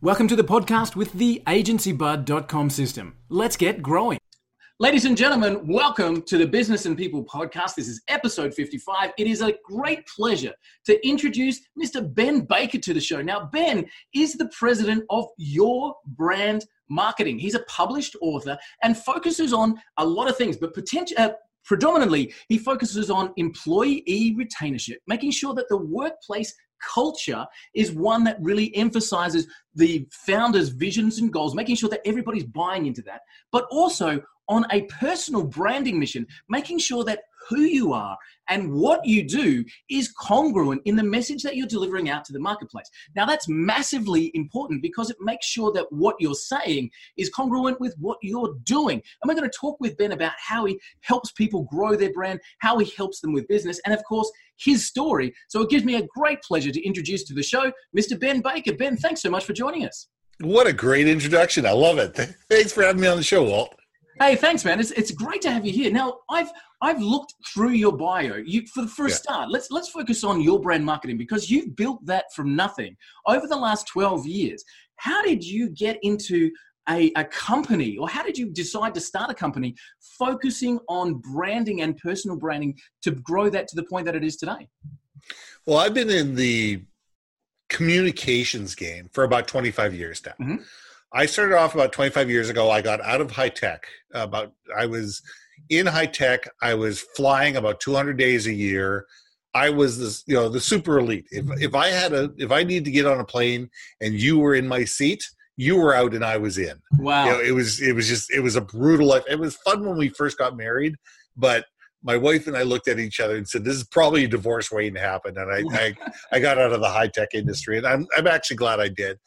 Welcome to the podcast with the agencybud.com system. Let's get growing. Ladies and gentlemen, welcome to the Business and People podcast. This is episode 55. It is a great pleasure to introduce Mr. Ben Baker to the show. Now, Ben is the president of Your Brand Marketing. He's a published author and focuses on a lot of things, but potential. Uh, predominantly, he focuses on employee retainership, making sure that the workplace culture is one that really emphasizes the founder's visions and goals, making sure that everybody's buying into that, but also on a personal branding mission, making sure that who you are and what you do is congruent in the message that you're delivering out to the marketplace. Now, that's massively important because it makes sure that what you're saying is congruent with what you're doing. And we're going to talk with Ben about how he helps people grow their brand, how he helps them with business, and of course, his story. So it gives me a great pleasure to introduce to the show Mr. Ben Baker. Ben, thanks so much for joining us. What a great introduction. I love it. Thanks for having me on the show, Walt. Hey, thanks, man. It's, it's great to have you here. Now, I've I've looked through your bio. You for for a yeah. start, let's let's focus on your brand marketing because you've built that from nothing over the last twelve years. How did you get into a, a company, or how did you decide to start a company focusing on branding and personal branding to grow that to the point that it is today? Well, I've been in the communications game for about 25 years now. Mm-hmm. I started off about 25 years ago. I got out of high tech. About I was in high tech. I was flying about 200 days a year. I was this, you know, the super elite. If if I had a if I need to get on a plane and you were in my seat, you were out and I was in. Wow. You know, it was it was just it was a brutal life. It was fun when we first got married, but my wife and I looked at each other and said, "This is probably a divorce waiting to happen." And I I, I got out of the high tech industry, and I'm I'm actually glad I did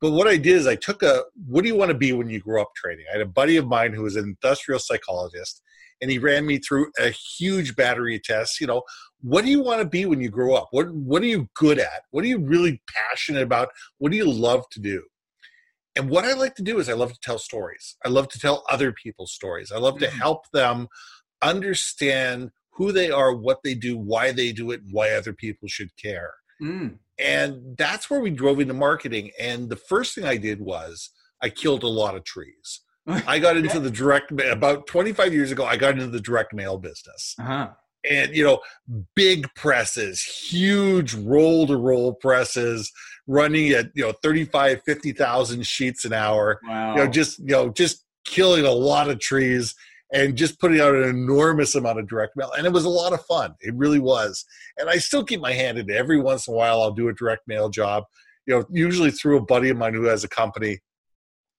but what I did is I took a what do you want to be when you grow up training? I had a buddy of mine who was an industrial psychologist, and he ran me through a huge battery of tests. You know, what do you want to be when you grow up? What what are you good at? What are you really passionate about? What do you love to do? And what I like to do is I love to tell stories. I love to tell other people's stories. I love to mm. help them understand who they are, what they do, why they do it, and why other people should care. Mm. And that's where we drove into marketing. And the first thing I did was I killed a lot of trees. I got into the direct about 25 years ago. I got into the direct mail business. Uh-huh. And you know, big presses, huge roll to roll presses running at you know 35 50,000 sheets an hour. Wow. You know, just you know, just killing a lot of trees and just putting out an enormous amount of direct mail. And it was a lot of fun. It really was. And I still keep my hand in it. Every once in a while, I'll do a direct mail job, you know, usually through a buddy of mine who has a company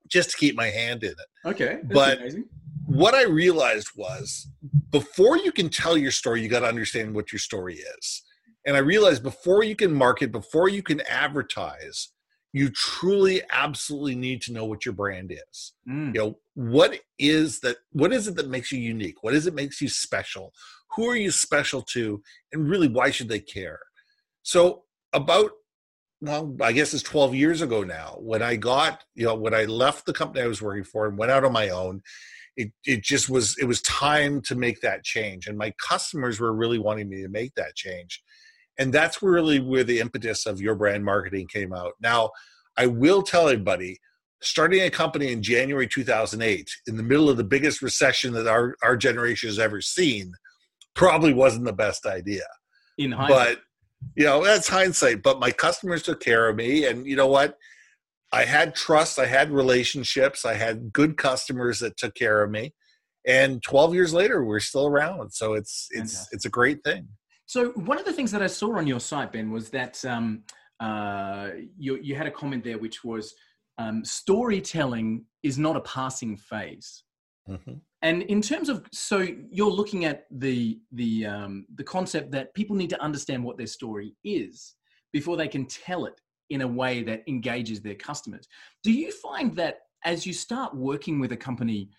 just to keep my hand in it. Okay. but amazing. what I realized was before you can tell your story, you got to understand what your story is. And I realized before you can market, before you can advertise, you truly absolutely need to know what your brand is mm. you know what is that what is it that makes you unique? What is it makes you special? Who are you special to? And really why should they care? So about well i guess it's 12 years ago now when i got you know when i left the company i was working for and went out on my own it, it just was it was time to make that change. And my customers were really wanting me to make that change. And that's really where the impetus of your brand marketing came out. Now i will tell everybody starting a company in january 2008 in the middle of the biggest recession that our, our generation has ever seen probably wasn't the best idea. In hindsight. but you know that's hindsight but my customers took care of me and you know what? I had trust i had relationships i had good customers that took care of me and 12 years later we're still around so it's it's it's a great thing. So one of the things that I saw on your site, Ben, was that um, uh, you, you had a comment there, which was um, storytelling is not a passing phase. Mm-hmm. And in terms of, so you're looking at the the um, the concept that people need to understand what their story is before they can tell it in a way that engages their customers. Do you find that as you start working with a company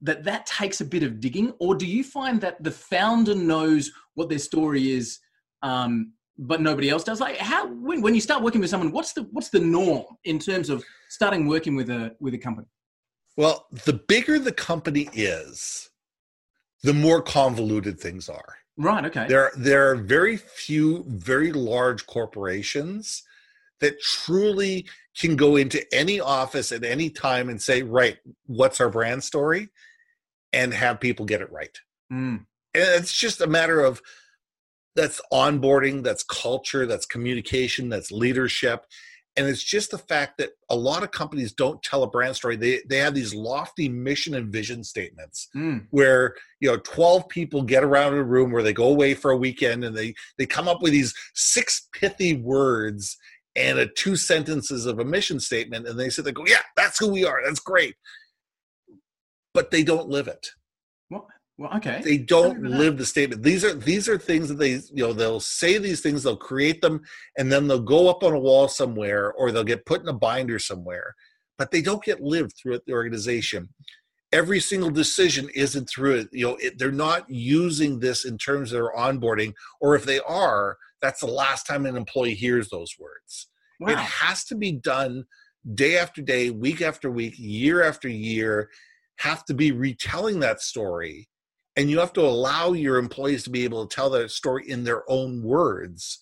that that takes a bit of digging or do you find that the founder knows what their story is um, but nobody else does like how when, when you start working with someone what's the what's the norm in terms of starting working with a with a company well the bigger the company is the more convoluted things are right okay there there are very few very large corporations that truly can go into any office at any time and say, right, what's our brand story? And have people get it right. Mm. And it's just a matter of that's onboarding, that's culture, that's communication, that's leadership. And it's just the fact that a lot of companies don't tell a brand story. They they have these lofty mission and vision statements Mm. where you know 12 people get around a room where they go away for a weekend and they they come up with these six pithy words and a two sentences of a mission statement and they sit there and go yeah that's who we are that's great but they don't live it Well, well, okay. they don't live the statement these are these are things that they you know they'll say these things they'll create them and then they'll go up on a wall somewhere or they'll get put in a binder somewhere but they don't get lived throughout the organization every single decision isn't through it you know it, they're not using this in terms of their onboarding or if they are that's the last time an employee hears those words it has to be done day after day, week after week, year after year, have to be retelling that story. And you have to allow your employees to be able to tell that story in their own words.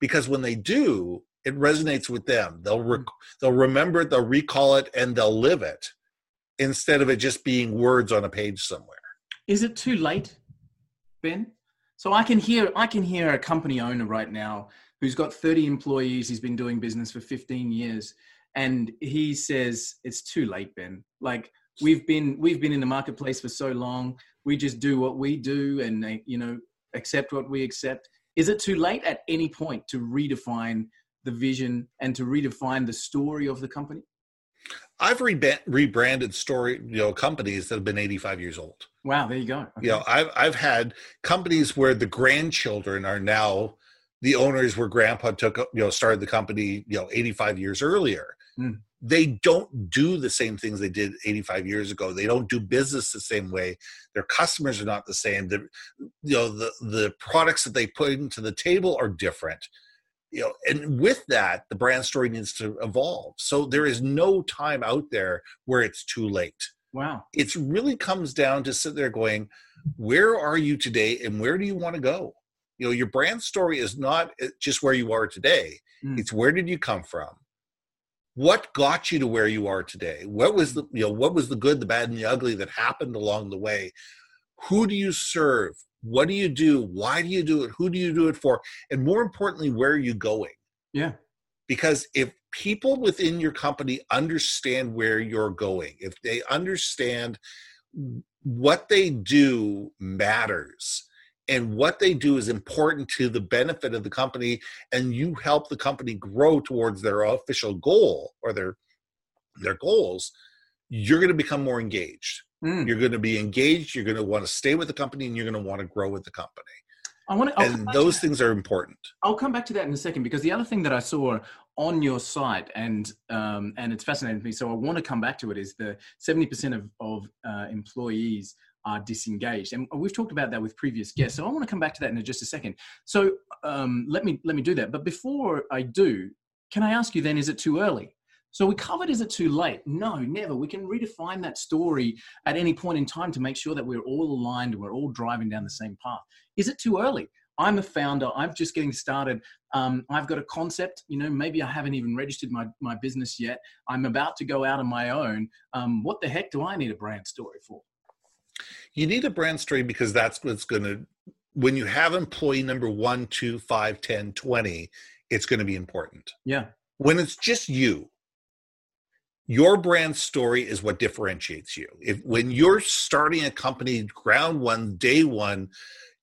Because when they do, it resonates with them. They'll rec- mm. they'll remember it, they'll recall it, and they'll live it instead of it just being words on a page somewhere. Is it too late, Ben? So I can hear I can hear a company owner right now who's got 30 employees. He's been doing business for 15 years, and he says it's too late, Ben. Like we've been we've been in the marketplace for so long. We just do what we do, and uh, you know accept what we accept. Is it too late at any point to redefine the vision and to redefine the story of the company? I've reba- rebranded story, you know, companies that have been 85 years old. Wow, there you go. Okay. you know i've i've had companies where the grandchildren are now the owners where grandpa took you know started the company you know 85 years earlier Hmm. They don't do the same things they did 85 years ago they don't do business the same way their customers are not the same the you know the the products that they put into the table are different you know and with that the brand story needs to evolve so there is no time out there where it's too late Wow. it really comes down to sit there going, where are you today and where do you want to go? You know, your brand story is not uh, just where you are today. Mm. It's where did you come from? What got you to where you are today? What was mm-hmm. the, you know, what was the good, the bad and the ugly that happened along the way? Who do you serve? What do you do? Why do you do it? Who do you do it for? And more importantly, where are you going? Yeah. because if people within your company understand where you're going if they understand what they do matters and what they do is important to the benefit of the company and you help the company grow towards their official goal or their their goals you're going to become more engaged Mm. you're going to be engaged you're going to want to stay with the company and you're going to want to grow with the company I want to. and those things are important I'll come back to that in a second because the other thing that I saw on your site and um, and it's fascinating to me. So I want to come back to it is the seventy percent of of uh, employees are disengaged, and we've talked about that with previous guests. So I want to come back to that in just a second. So um, let me let me do that. But before I do, can I ask you then? Is it too early? So we covered is it too late? No, never. We can redefine that story at any point in time to make sure that we're all aligned we're all driving down the same path. Is it too early? I'm a founder. I'm just getting started. Um, I've got a concept. You know, maybe I haven't even registered my, my business yet. I'm about to go out on my own. Um, what the heck do I need a brand story for? You need a brand story because that's what's going to when you have employee number one two five ten twenty it's going to be important Yeah. when it's just you your brand story is what differentiates you if when you're starting a company ground one day one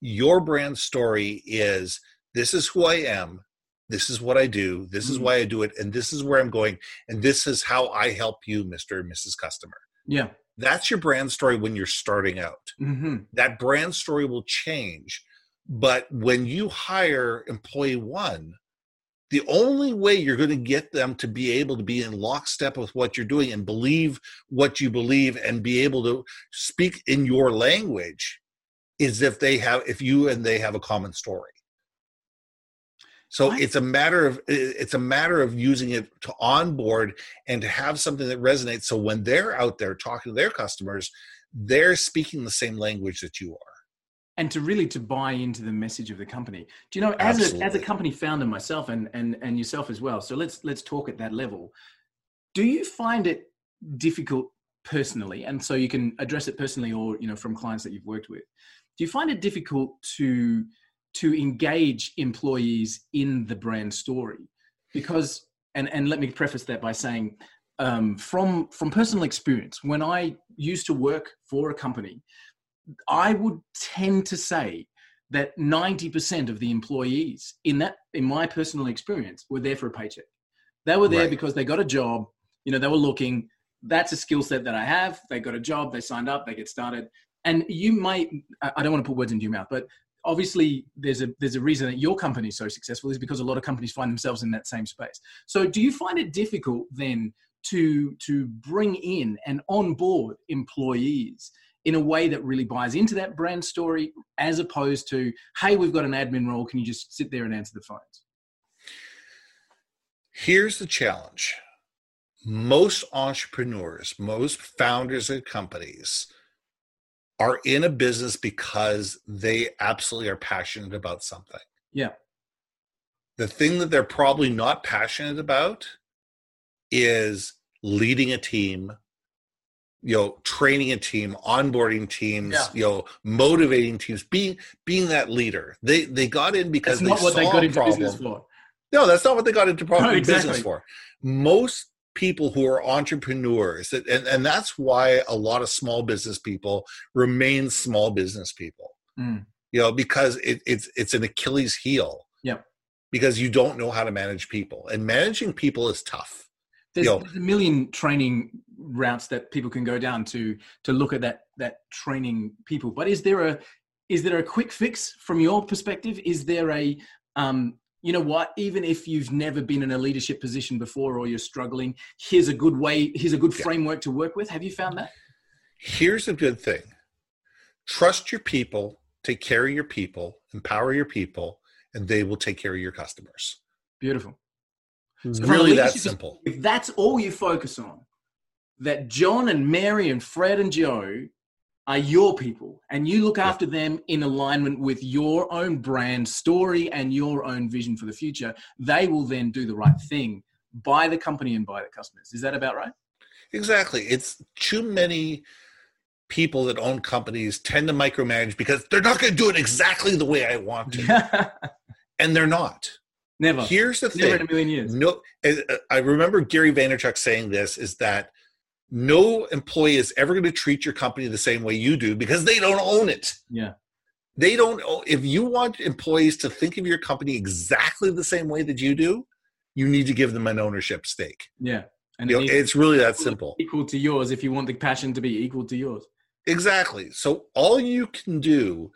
your brand story is this is who i am this is what i do this is Mhm. why i do it and this is where i'm going and this is how i help you mr and mrs customer Yeah. That's your brand story when you're starting out hmm that brand story will change. But when you hire employee one, the only way you're going to get them to be able to be in lockstep with what you're doing and believe what you believe and be able to speak in your language is if they have if you and they have a common story so I- it's a matter of it's a matter of using it to onboard and to have something that resonates so when they're out there talking to their customers they're speaking the same language that you are and to really to buy into the message of the company. Do you know, as a as a company founder myself and and and yourself as well. So let's let's talk at that level. do you find it difficult personally and so you can address it personally or you know from clients that you've worked with do you find it difficult to to engage employees in the brand story. Because and and let me preface that by saying um, from from personal experience when i used to work for a company i would tend to say that 90% of the employees in that in my personal experience were there for a paycheck. They were there right. because they got a job you know they were looking. That's a skill set that i have. They got a job they signed up they get started. And you might i don't want to put words into your mouth but obviously there's a there's a reason that your company is so successful is because a lot of companies find themselves in that same space. So do you find it difficult then to to bring in and onboard employees in a way that really buys into that brand story as opposed to hey we've got an admin role. Can you just sit there and answer the phones? Here's the challenge. Most entrepreneurs most founders of companies are in a business because they absolutely are passionate about something. Yeah. The thing that they're probably not passionate about is leading a team, you know, training a team, onboarding teams, yeah. you know, motivating teams, being being that leader. They they got in because that's not what they saw a problem. Business for. No, that's not what they got into problem no, exactly. business for. Most people who are entrepreneurs and, and that's why a lot of small business people remain small business people. Mm. you know because it, it's it's an achilles heel. Yeah. Because you don't know how to manage people and managing people is tough. There's, you know, there's a million training routes that people can go down to to look at that that training people but is there a is there a quick fix from your perspective? Is there a um, you know what? Even if you've never been in a leadership position before or you're struggling here's a good way here's a good framework to work with. Have you found that? Here's a good thing. Trust your people take care of your people empower your people and they will take care of your customers. Beautiful. So really that simple. if that's all you focus on. That john and mary and fred and joe are your people and you look after them in alignment with your own brand story and your own vision for the future, they will then do the right thing by the company and by the customers. Is that about right? Exactly. It's too many people that own companies tend to micromanage because they're not going to do it exactly the way I want to. and they're not. Never. Here's the thing. Never in a million years. No, eh, eh, I remember Gary Vaynerchuk saying this is that no employee is ever going to treat your company the same way you do because they don't own it. Yeah. They don't if you want employees to think of your company exactly the same way that you do, you need to give them an ownership stake. Yeah. And you know, it's really that simple. Equal to yours if you want the passion to be equal to yours. Exactly. So all you can do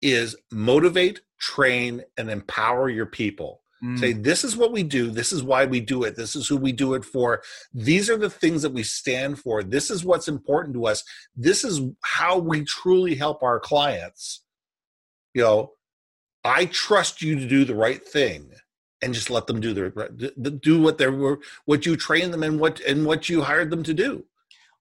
is motivate, train, and empower your people Mm. Say, this is what we do. This is why we do it. This is who we do it for. These are the things that we stand for. This is what's important to us. This is how we truly help our clients. You know, I trust you to do the right thing and just let them do their do what they were what you train them and what and what you hired them to do.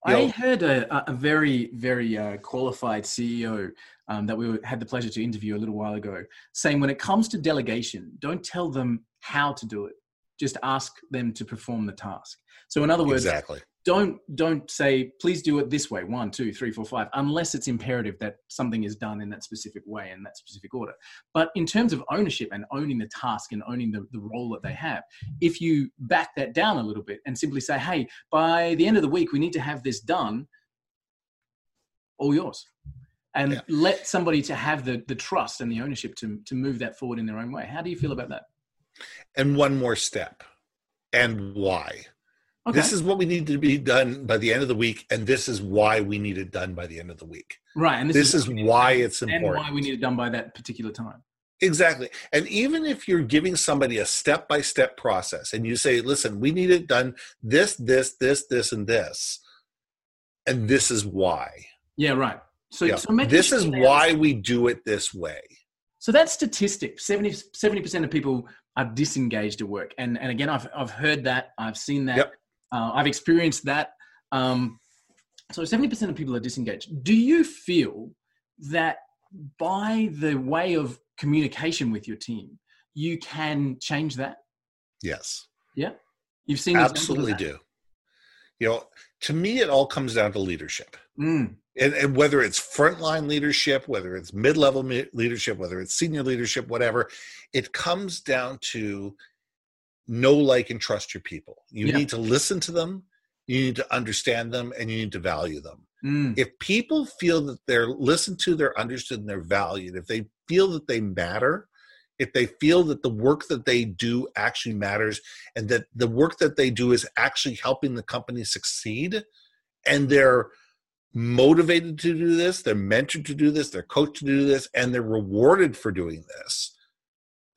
I know? heard a, a very very uh, qualified CEO um, that we had the pleasure to interview a little while ago, saying when it comes to delegation, don't tell them how to do it. Just ask them to perform the task. So, in other words, exactly. don't don't say please do it this way one two three four five unless it's imperative that something is done in that specific way in that specific order but in terms of ownership and owning the task and owning the, the role that they have if you back that down a little bit and simply say hey by the end of the week we need to have this done all yours and yeah. let somebody to have the the trust and the ownership to to move that forward in their own way. How do you feel about that? And one more step, and why. Okay. This is what we need to be done by the end of the week, and this is why we need it done by the end of the week. Right, and this, this is, is why it's important. And why we need it done by that particular time. Exactly. And even if you're giving somebody a step by step process and you say, listen, we need it done this, this, this, this, and this, and this is why. Yeah, right. So, yeah. so this is why we do it this way. So that statistic 70 percent of people are disengaged at work, and and again, I've I've heard that, I've seen that, yep. uh, I've experienced that. Um, so seventy percent of people are disengaged. Do you feel that by the way of communication with your team, you can change that? Yes. Yeah. You've seen absolutely do. You know, to me, it all comes down to leadership. Mm. And, and whether it's frontline leadership, whether it's mid level leadership, whether it's senior leadership, whatever, it comes down to know, like, and trust your people. You Yeah. need to listen to them, you need to understand them, and you need to value them. Mm. If people feel that they're listened to, they're understood, and they're valued, if they feel that they matter, if they feel that the work that they do actually matters and that the work that they do is actually helping the company succeed and they're motivated to do this they're mentored to do this they're coached to do this and they're rewarded for doing this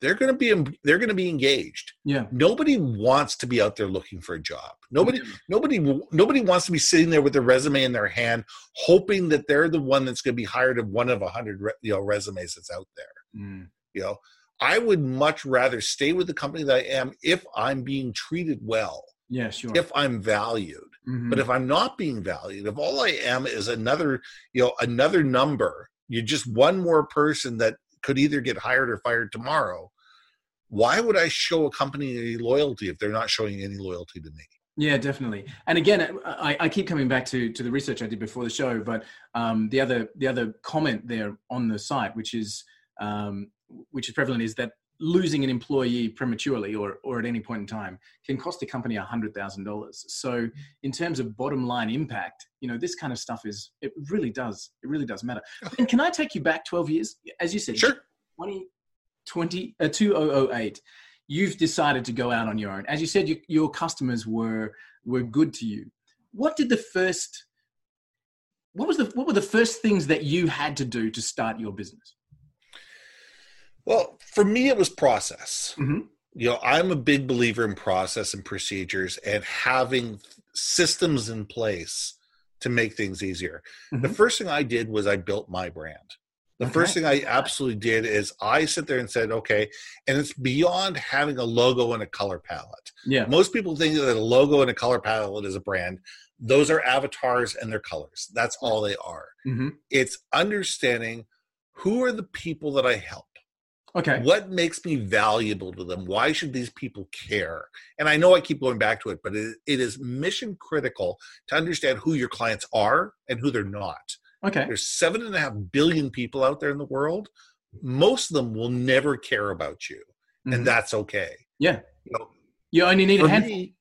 they're going to be they're going to be engaged Yeah. nobody wants to be out there looking for a job nobody Mm. nobody nobody wants to be sitting there with their resume in their hand hoping that they're the one that's going to be hired of one of a hundred you know resumes that's out there Mm. you know i would much rather stay with the company that i am if i'm being treated well Yeah, sure. if i'm valued Mhm. but if i'm not being valued if all i am is another you know another number you're just one more person that could either get hired or fired tomorrow why would i show a company any loyalty if they're not showing any loyalty to me Yeah, definitely. And again, I, I keep coming back to, to the research I did before the show, but um, the other the other comment there on the site, which is um, which is prevalent, is that losing an employee prematurely or or at any point in time can cost a company a hundred thousand dollars. So in terms of bottom line impact, you know, this kind of stuff is it really does it really does matter. And can I take you back twelve years, as you said? sure 20, 20 uh, 2008 you've decided to go out on your own as you said you, your customers were were good to you what did the first what was the what were the first things that you had to do to start your business well for me it was process. Mhm. you know i'm a big believer in process and procedures and having systems in place to make things easier. The Mhm. first thing i did was i built my brand. The Okay. first thing i absolutely did is i sit there and said okay and it's beyond having a logo and a color palette. Yeah. Most people think that a logo and a color palette is a brand. Those are avatars and their colors. That's all they are. Hmm it's understanding who are the people that i help okay. What makes me valuable to them? Why should these people care? And i know i keep going back to it but it, it is mission critical to understand who your clients are and who they're not. Okay. There's seven and a half billion people out there in the world. Most of them will never care about you Mhm. and that's okay. Yeah. You know, you only need a handful. me-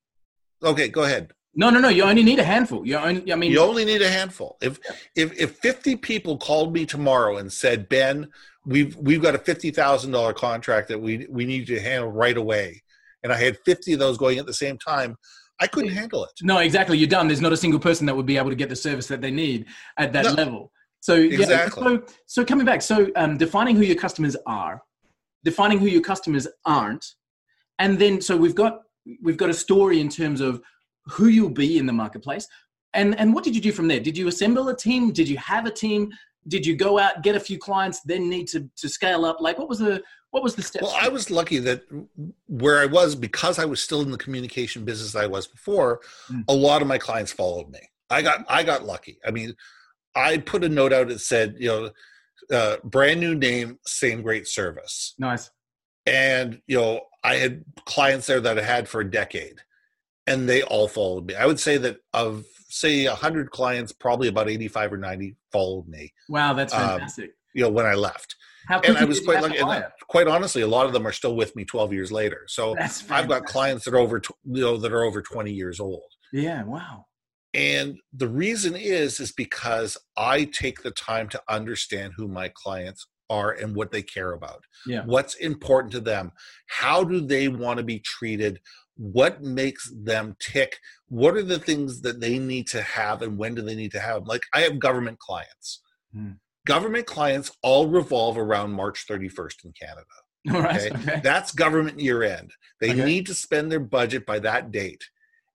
okay go ahead no no no you only need a handful. You only i mean you only need a handful. If if if 50 people called me tomorrow and said ben we've we've got a $50000 contract that we we need to handle right away and i had 50 of those going at the same time i couldn't handle it. No exactly. You're done. There's not a single person that would be able to get the service that they need at that No. level. So yeah, Exactly. so so coming back so um, defining who your customers are defining who your customers aren't and then so we've got we've got a story in terms of who you'll be in the marketplace. And and what did you do from there? Did you assemble a team? Did you have a team? Did you go out get a few clients then need to to scale up? Like what was the what was the steps well i was lucky that where i was because i was still in the communication business i was before Mm. a lot of my clients followed me. I got i got lucky. I mean i put a note out that said you know uh, brand new name same great service. Nice. And you know i had clients there that i had for a decade and they all followed me. I would say that of say 100 clients probably about 85 or 90 followed me wow that's Um, fantastic. you know when i left. How and i was quite lucky and quite honestly a lot of them are still with me 12 years later. So i've got clients that are over you know that are over 20 years old. Yeah wow. And the reason is is because i take the time to understand who my clients are and what they care about. Yeah. what's important to them? How do they want to be treated what makes them tick what are the things that they need to have and when do they need to have 'em? like i have government clients Hmm. government clients all revolve around march 31st in canada right Okay. okay that's government year end. They Okay. need to spend their budget by that date.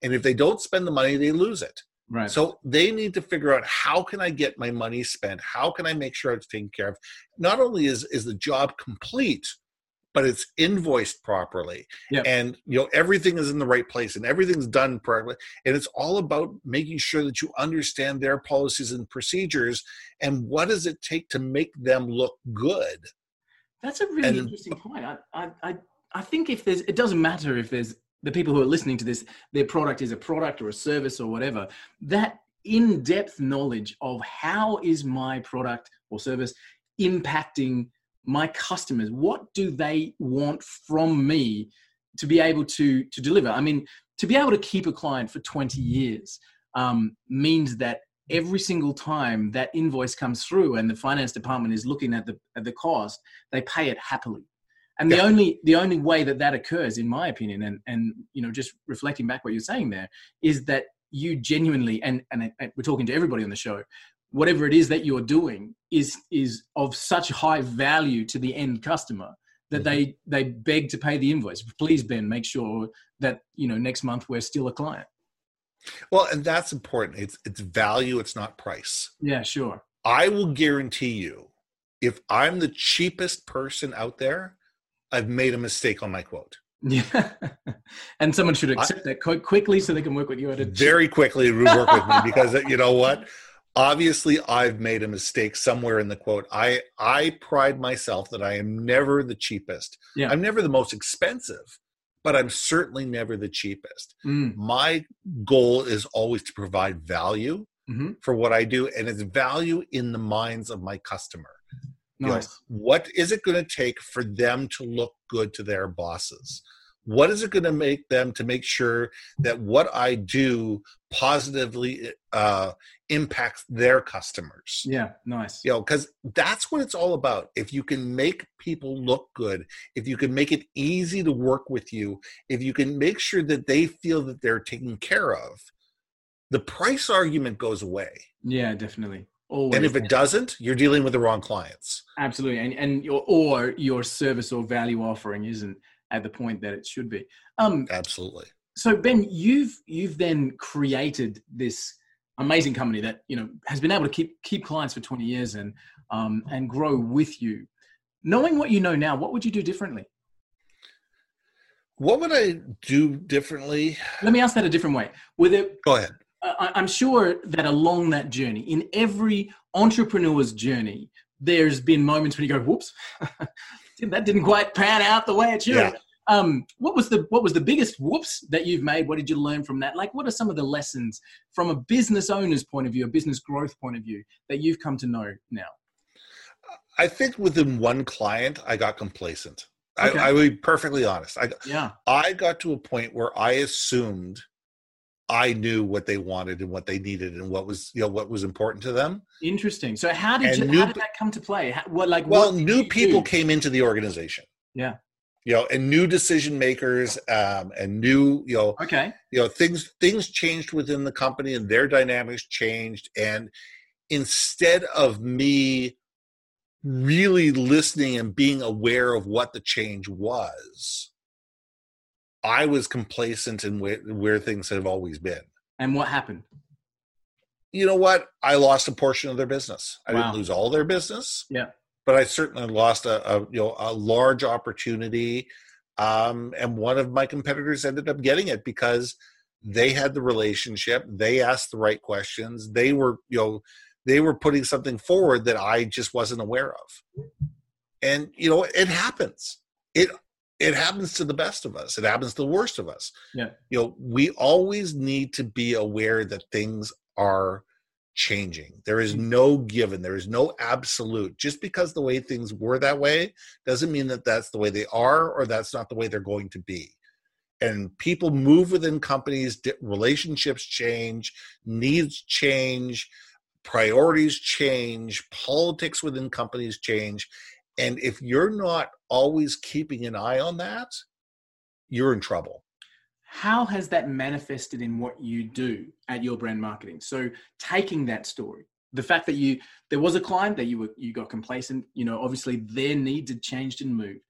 And if they don't spend the money, they lose it. right So they need to figure out how can I get my money spent? How can I make sure it's taken care of? Not only is, is the job complete, but it's invoiced properly. Yep. And you know, everything is in the right place and everything's done properly. And it's all about making sure that you understand their policies and procedures and what does it take to make them look good. That's a really And- interesting point. I, I, I, I think if there's, it doesn't matter if there's the people who are listening to this, their product is a product or a service or whatever, that in-depth knowledge of how is my product or service impacting my customers what do they want from me to be able to to deliver i mean to be able to keep a client for 20 years um, means that every single time that invoice comes through and the finance department is looking at the at the cost they pay it happily and the yeah. only the only way that that occurs in my opinion and and you know just reflecting back what you're saying there is that you genuinely and, and and we're talking to everybody on the show whatever it is that you're doing is is of such high value to the end customer that mm-hmm. they they beg to pay the invoice. Please ben make sure that you know next month we're still a client. Well and that's important. It's it's value it's not price. Yeah sure. I will guarantee you if i'm the cheapest person out there i've made a mistake on my quote. Yeah, and someone should accept I, that quite quickly so they can work with you at a Very quickly, work with me because you know what? Obviously i've made a mistake somewhere in the quote i i pride myself that i am never the cheapest yeah. i'm never the most expensive but i'm certainly never the cheapest mm. my goal is always to provide value mm-hmm. for what i do and it's value in the minds of my customer nice. You know, what is it going to take for them to look good to their bosses what is it going to make them to make sure that what i do positively uh, impacts their customers yeah nice you know because that's what it's all about if you can make people look good if you can make it easy to work with you if you can make sure that they feel that they're taken care of the price argument goes away yeah definitely Always. And if it doesn't, you're dealing with the wrong clients. Absolutely, and and your or your service or value offering isn't at the point that it should be. Um, Absolutely. So Ben, you've you've then created this amazing company that you know has been able to keep keep clients for 20 years and um, and grow with you. Knowing what you know now, what would you do differently? What would I do differently? Let me ask that a different way. With it, go ahead. I'm sure that along that journey, in every entrepreneur's journey, there's been moments when you go, "Whoops, that didn't quite pan out the way it should." Yeah. Um, what was the what was the biggest whoops that you've made? What did you learn from that? Like, what are some of the lessons from a business owner's point of view, a business growth point of view, that you've come to know now? I think within one client, I got complacent. Okay. I, I will be perfectly honest. I, yeah. I got to a point where I assumed I knew what they wanted and what they needed and what was you know what was important to them. Interesting. So how did you, new, how did that come to play? How, what like well, new people do? came into the organization. Yeah you know, and new decision makers, um, and new, you know, okay, you know, things things changed within the company, and their dynamics changed, and instead of me really listening and being aware of what the change was, I was complacent in where, where things have always been. And what happened? You know what? I lost a portion of their business. I wow. didn't lose all their business. Yeah but I certainly lost a, a you know a large opportunity. Um, and one of my competitors ended up getting it because they had the relationship, they asked the right questions, they were you know they were putting something forward that I just wasn't aware of. And you know it happens. It it happens to the best of us. It happens to the worst of us. Yeah. You know, we always need to be aware that things are changing. There is mm. no given, there is no absolute. Just because the way things were that way doesn't mean that that's the way they are or that's not the way they're going to be. And people move within companies, relationships change, needs change, priorities change, politics within companies change. And if you're not always keeping an eye on that, you're in trouble how has that manifested in what you do at your brand marketing? So taking that story the fact that you there was a client that you were you got complacent you know obviously their needs had changed and moved.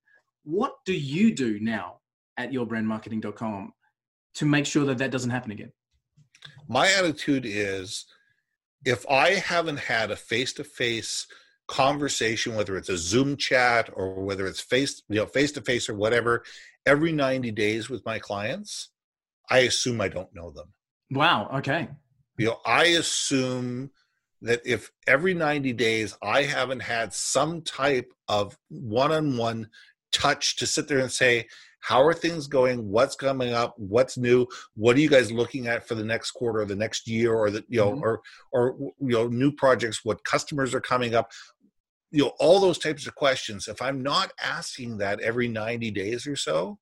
What do you do now at yourbrandmarketing.com to make sure that that doesn't happen again? My attitude is if i haven't had a face-to-face conversation whether it's a zoom chat or whether it's face you know face to face or whatever every 90 days with my clients I assume I don't know them. Wow. Okay. You know, I assume that if every 90 days I haven't had some type of one on one touch to sit there and say, how are things going? What's coming up? What's new? What are you guys looking at for the next quarter or the next year or the you know mm-hmm. or or you know new projects? What customers are coming up? You know all those types of questions. If I'm not asking that every 90 days or so,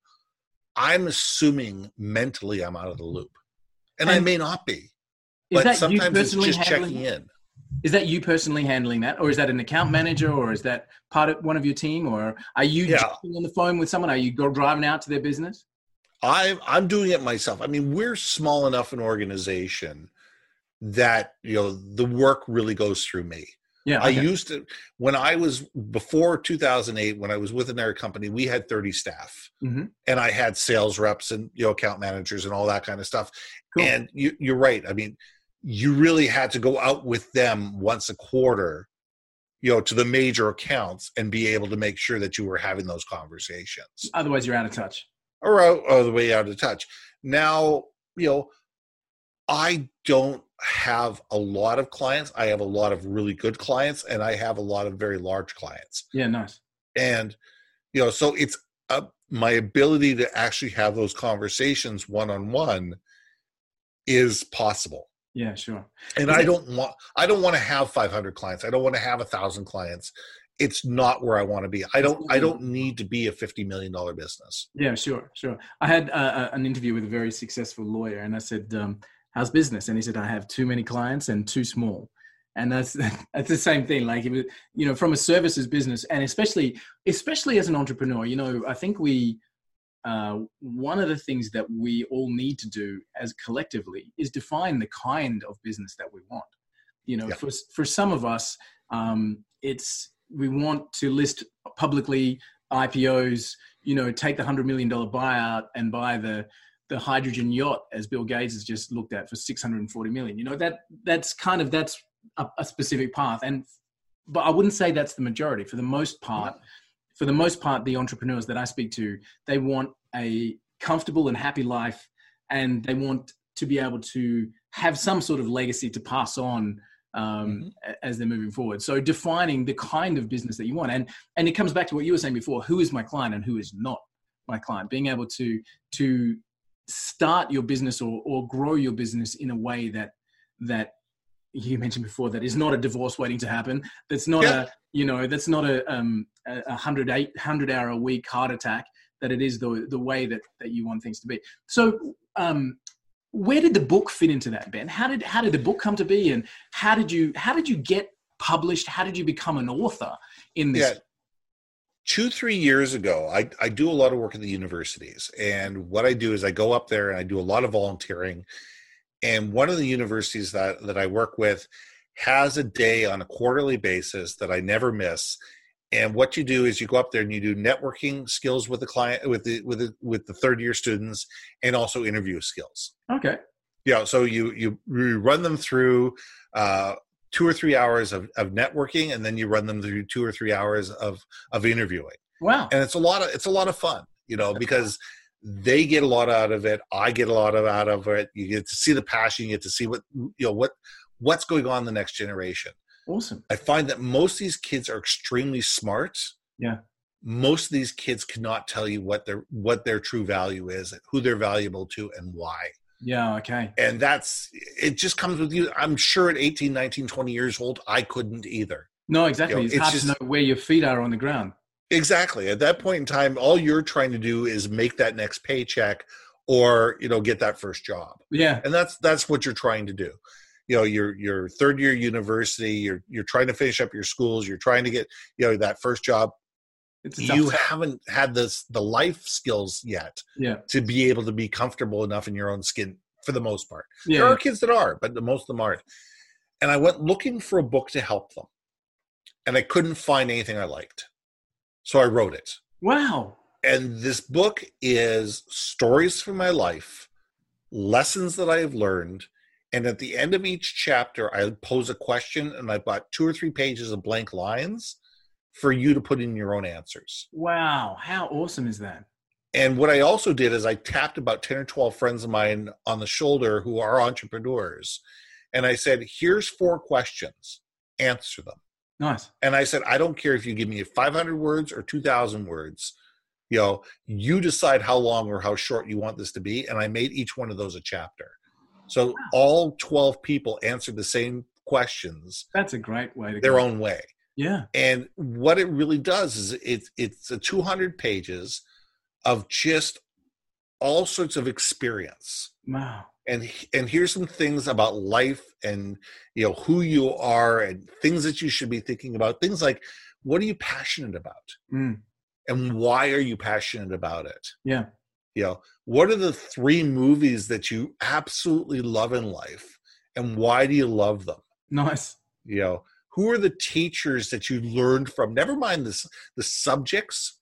I'm assuming mentally I'm out of the loop, and, and I may not be. But sometimes it's just checking in. Is that you personally handling that, or is that an account manager, or is that part of one of your team, or are you yeah. on the phone with someone? Are you go driving out to their business? I'm I'm doing it myself. I mean, we're small enough an organization that you know the work really goes through me. Yeah, okay. I used to when I was before 2008 when I was with another company, we had 30 staff, mm-hmm. and I had sales reps and you know account managers and all that kind of stuff. Cool. And you, you're right. I mean, you really had to go out with them once a quarter you know to the major accounts and be able to make sure that you were having those conversations otherwise you're out of touch or out, or the way out of touch now you know i don't have a lot of clients i have a lot of really good clients and i have a lot of very large clients yeah nice and you know so it's uh, my ability to actually have those conversations one-on-one is possible yeah, sure. And Is I it, don't want I don't want to have 500 clients. I don't want to have a thousand clients. It's not where I want to be. I don't I don't need to be a 50 million dollar business. Yeah, sure, sure. I had uh, an interview with a very successful lawyer, and I said, um, "How's business?" And he said, "I have too many clients and too small." and that's that's the same thing like you know from a services business and especially especially as an entrepreneur you know i think we uh, one of the things that we all need to do as collectively is define the kind of business that we want. You know, yeah. for for some of us, um, it's we want to list publicly IPOs. You know, take the hundred million dollar buyout and buy the the hydrogen yacht as Bill Gates has just looked at for 640 million. You know, that that's kind of that's a, a specific path. And but I wouldn't say that's the majority. For the most part, for the most part, the entrepreneurs that I speak to, they want a comfortable and happy life, and they want to be able to have some sort of legacy to pass on um, mm-hmm. as they're moving forward. So defining the kind of business that you want, and and it comes back to what you were saying before: who is my client and who is not my client. Being able to to start your business or or grow your business in a way that that you mentioned before that is not a divorce waiting to happen. That's not yeah. a you know that's not a um a hundred eight hundred hour a week heart attack. That it is the the way that that you want things to be. So um where did the book fit into that ben how did how did the book come to be and how did you how did you get published how did you become an author in this yeah. Two three years ago I, I do a lot of work at the universities and what i do is i go up there and i do a lot of volunteering and one of the universities that, that I work with has a day on a quarterly basis that I never miss. And what you do is you go up there and you do networking skills with the client, with the with the with the third year students, and also interview skills. Okay. Yeah. So you you, you run them through uh, two or three hours of, of networking, and then you run them through two or three hours of of interviewing. Wow. And it's a lot of it's a lot of fun, you know, because they get a lot out of it i get a lot of out of it. You get to see the passion you get to see what you know what what's going on in the next generation. Awesome. I find that most of these kids are extremely smart. Yeah. Most of these kids cannot tell you what their what their true value is who they're valuable to and why yeah okay and that's it just comes with you i'm sure at 18 19 20 years old i couldn't either no exactly you know, it's, it's hard just, to know where your feet are on the ground Exactly. At that point in time, all you're trying to do is make that next paycheck or, you know, get that first job. Yeah. And that's that's what you're trying to do. You know, your your third year university, you're you're trying to finish up your schools, you're trying to get, you know, that first job. You haven't had this the life skills yet yeah. to be able to be comfortable enough in your own skin for the most part. Yeah. There are kids that are, but the most of them aren't. And I went looking for a book to help them. And I couldn't find anything I liked. So I wrote it. Wow. And this book is stories from my life, lessons that I have learned. And at the end of each chapter, I pose a question and I've got two or three pages of blank lines for you to put in your own answers. Wow. How awesome is that? And what I also did is I tapped about 10 or 12 friends of mine on the shoulder who are entrepreneurs. And I said, here's four questions, answer them. Nice. And I said, I don't care if you give me 500 words or 2,000 words. you know you decide how long or how short you want this to be and i made each one of those a chapter so wow. all 12 people answered the same questions that's a great way to their go. own way yeah. And what it really does is it, it's a 200 pages of just all sorts of experience. Wow. And and here's some things about life and you know who you are and things that you should be thinking about things like what are you passionate about? Mm. and why are you passionate about it? Yeah. You know what are the three movies that you absolutely love in life and why do you love them? Nice. You know who are the teachers that you learned from? Never mind this the subjects.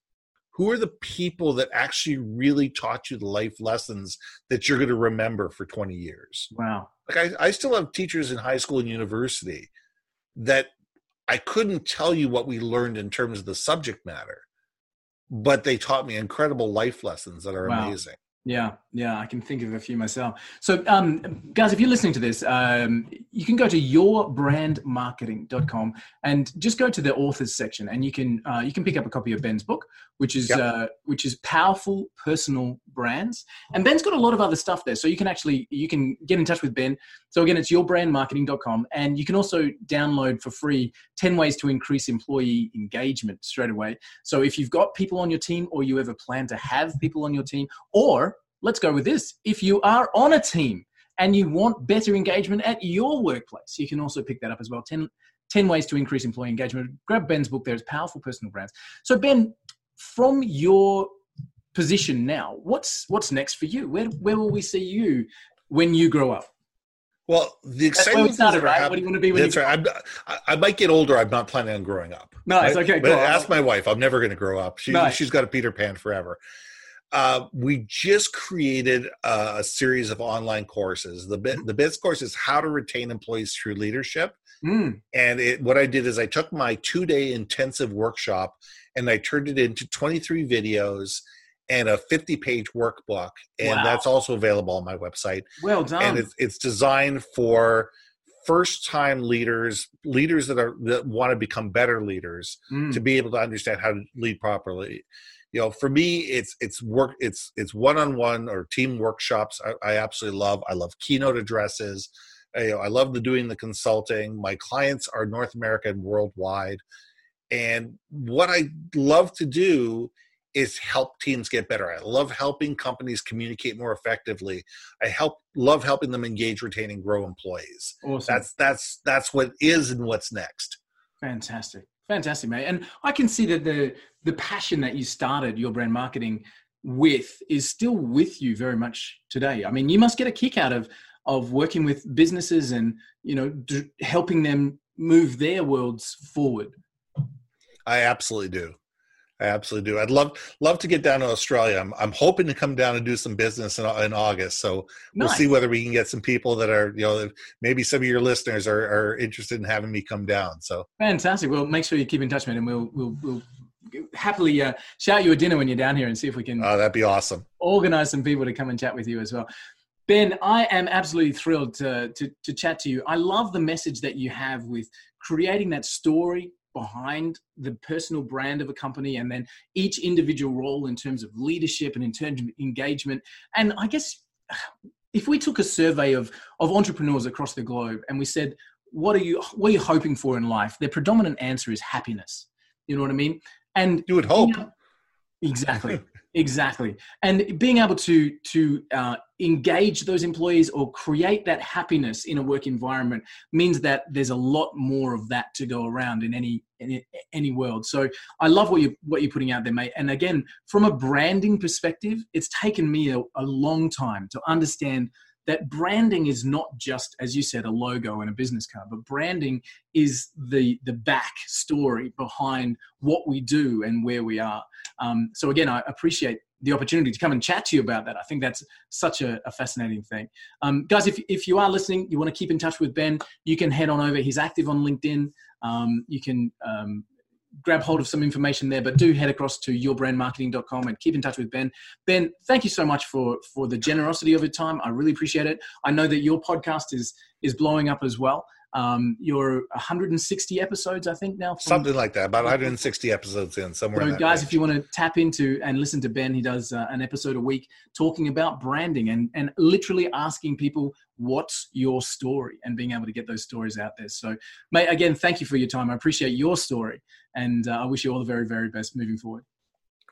Who are the people that actually really taught you the life lessons that you're going to remember for 20 years? Wow. Like I, I still have teachers in high school and university that i couldn't tell you what we learned in terms of the subject matter but they taught me incredible life lessons that are wow. amazing yeah, yeah, I can think of a few myself. So, um, guys, if you're listening to this, um, you can go to yourbrandmarketing.com and just go to the authors section, and you can uh, you can pick up a copy of Ben's book, which is yep. uh, which is powerful personal brands. And Ben's got a lot of other stuff there, so you can actually you can get in touch with Ben. So again, it's yourbrandmarketing.com, and you can also download for free ten ways to increase employee engagement straight away. So if you've got people on your team, or you ever plan to have people on your team, or let's go with this. If you are on a team and you want better engagement at your workplace, you can also pick that up as well. 10, 10 ways to increase employee engagement. Grab Ben's book there. It's Powerful Personal Brands. So, Ben, from your position now, what's what's next for you? Where, where will we see you when you grow up? Well, the exciting thing started, right? What do you want to be when that's you right. I, I might get older. I'm not planning on growing up. Nice. Right? Okay. But ask my wife. I'm never going to grow up. She, nice. She's got a Peter Pan forever. Uh, we just created a, series of online courses. The bit, the BITS course is how to retain employees through leadership. Mm. And it, what I did is I took my two day intensive workshop and I turned it into 23 videos and a 50 page workbook. And wow. that's also available on my website. Well done. And it's, it's designed for first time leaders, leaders that are that want to become better leaders mm. to be able to understand how to lead properly you know for me it's it's work it's it's one-on-one or team workshops i, I absolutely love. I love keynote addresses. I, you know, I love the doing the consulting. My clients are north america and worldwide. And what i love to do is help teams get better. I love helping companies communicate more effectively. I help love helping them engage retain and grow employees. Awesome. that's that's that's what is and what's next. Fantastic Fantastic, mate. And I can see that the the passion that you started your brand marketing with is still with you very much today. I mean, you must get a kick out of of working with businesses and you know d- helping them move their worlds forward. I absolutely do. I absolutely do. I'd love love to get down to Australia. I'm I'm hoping to come down and do some business in, in August. So we'll see whether we can get some people that are you know maybe some of your listeners are, are interested in having me come down. So fantastic. Well, make sure you keep in touch, man, and we'll we'll, we'll happily uh, shout you a dinner when you're down here and see if we can. Oh, that'd be awesome. Organize some people to come and chat with you as well. Ben, I am absolutely thrilled to, to, to chat to you. I love the message that you have with creating that story behind the personal brand of a company and then each individual role in terms of leadership and in terms of engagement. And I guess if we took a survey of, of entrepreneurs across the globe and we said, what are you what are you hoping for in life? Their predominant answer is happiness. You know what I mean? And you would hope. You know, exactly. exactly. And being able to to uh, engage those employees or create that happiness in a work environment means that there's a lot more of that to go around in any in any world. So i love what you what you're putting out there mate. And again from a branding perspective it's taken me a, a long time to understand that branding is not just as you said a logo and a business card but branding is the the back story behind what we do and where we are. Um, so again i appreciate the opportunity to come and chat to you about that. I think that's such a, a fascinating thing. Um, guys if, if you are listening you want to keep in touch with ben you can head on over. He's active on linkedin. Um, you can um, grab hold of some information there, but do head across to yourbrandmarketing.com and keep in touch with Ben. Ben, thank you so much for for the generosity of your time. I really appreciate it. I know that your podcast is is blowing up as well. Um, you're 160 episodes, I think now. Something like that, about 160 episodes in somewhere. So, in guys, range. if you want to tap into and listen to Ben, he does uh, an episode a week talking about branding and and literally asking people what's your story and being able to get those stories out there. So, mate, again, thank you for your time. I appreciate your story, and uh, I wish you all the very very best moving forward.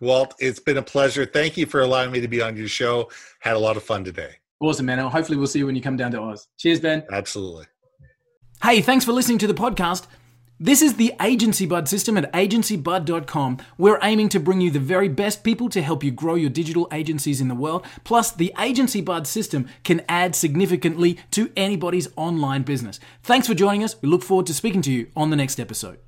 Walt, it's been a pleasure. Thank you for allowing me to be on your show. Had a lot of fun today. Awesome, man. Hopefully, we'll see you when you come down to Oz. Cheers, Ben. Absolutely. Hey, thanks for listening to the podcast. This is the Agency Bud system at agencybud.com. We're aiming to bring you the very best people to help you grow your digital agencies in the world. Plus, the Agency Bud system can add significantly to anybody's online business. Thanks for joining us. We look forward to speaking to you on the next episode.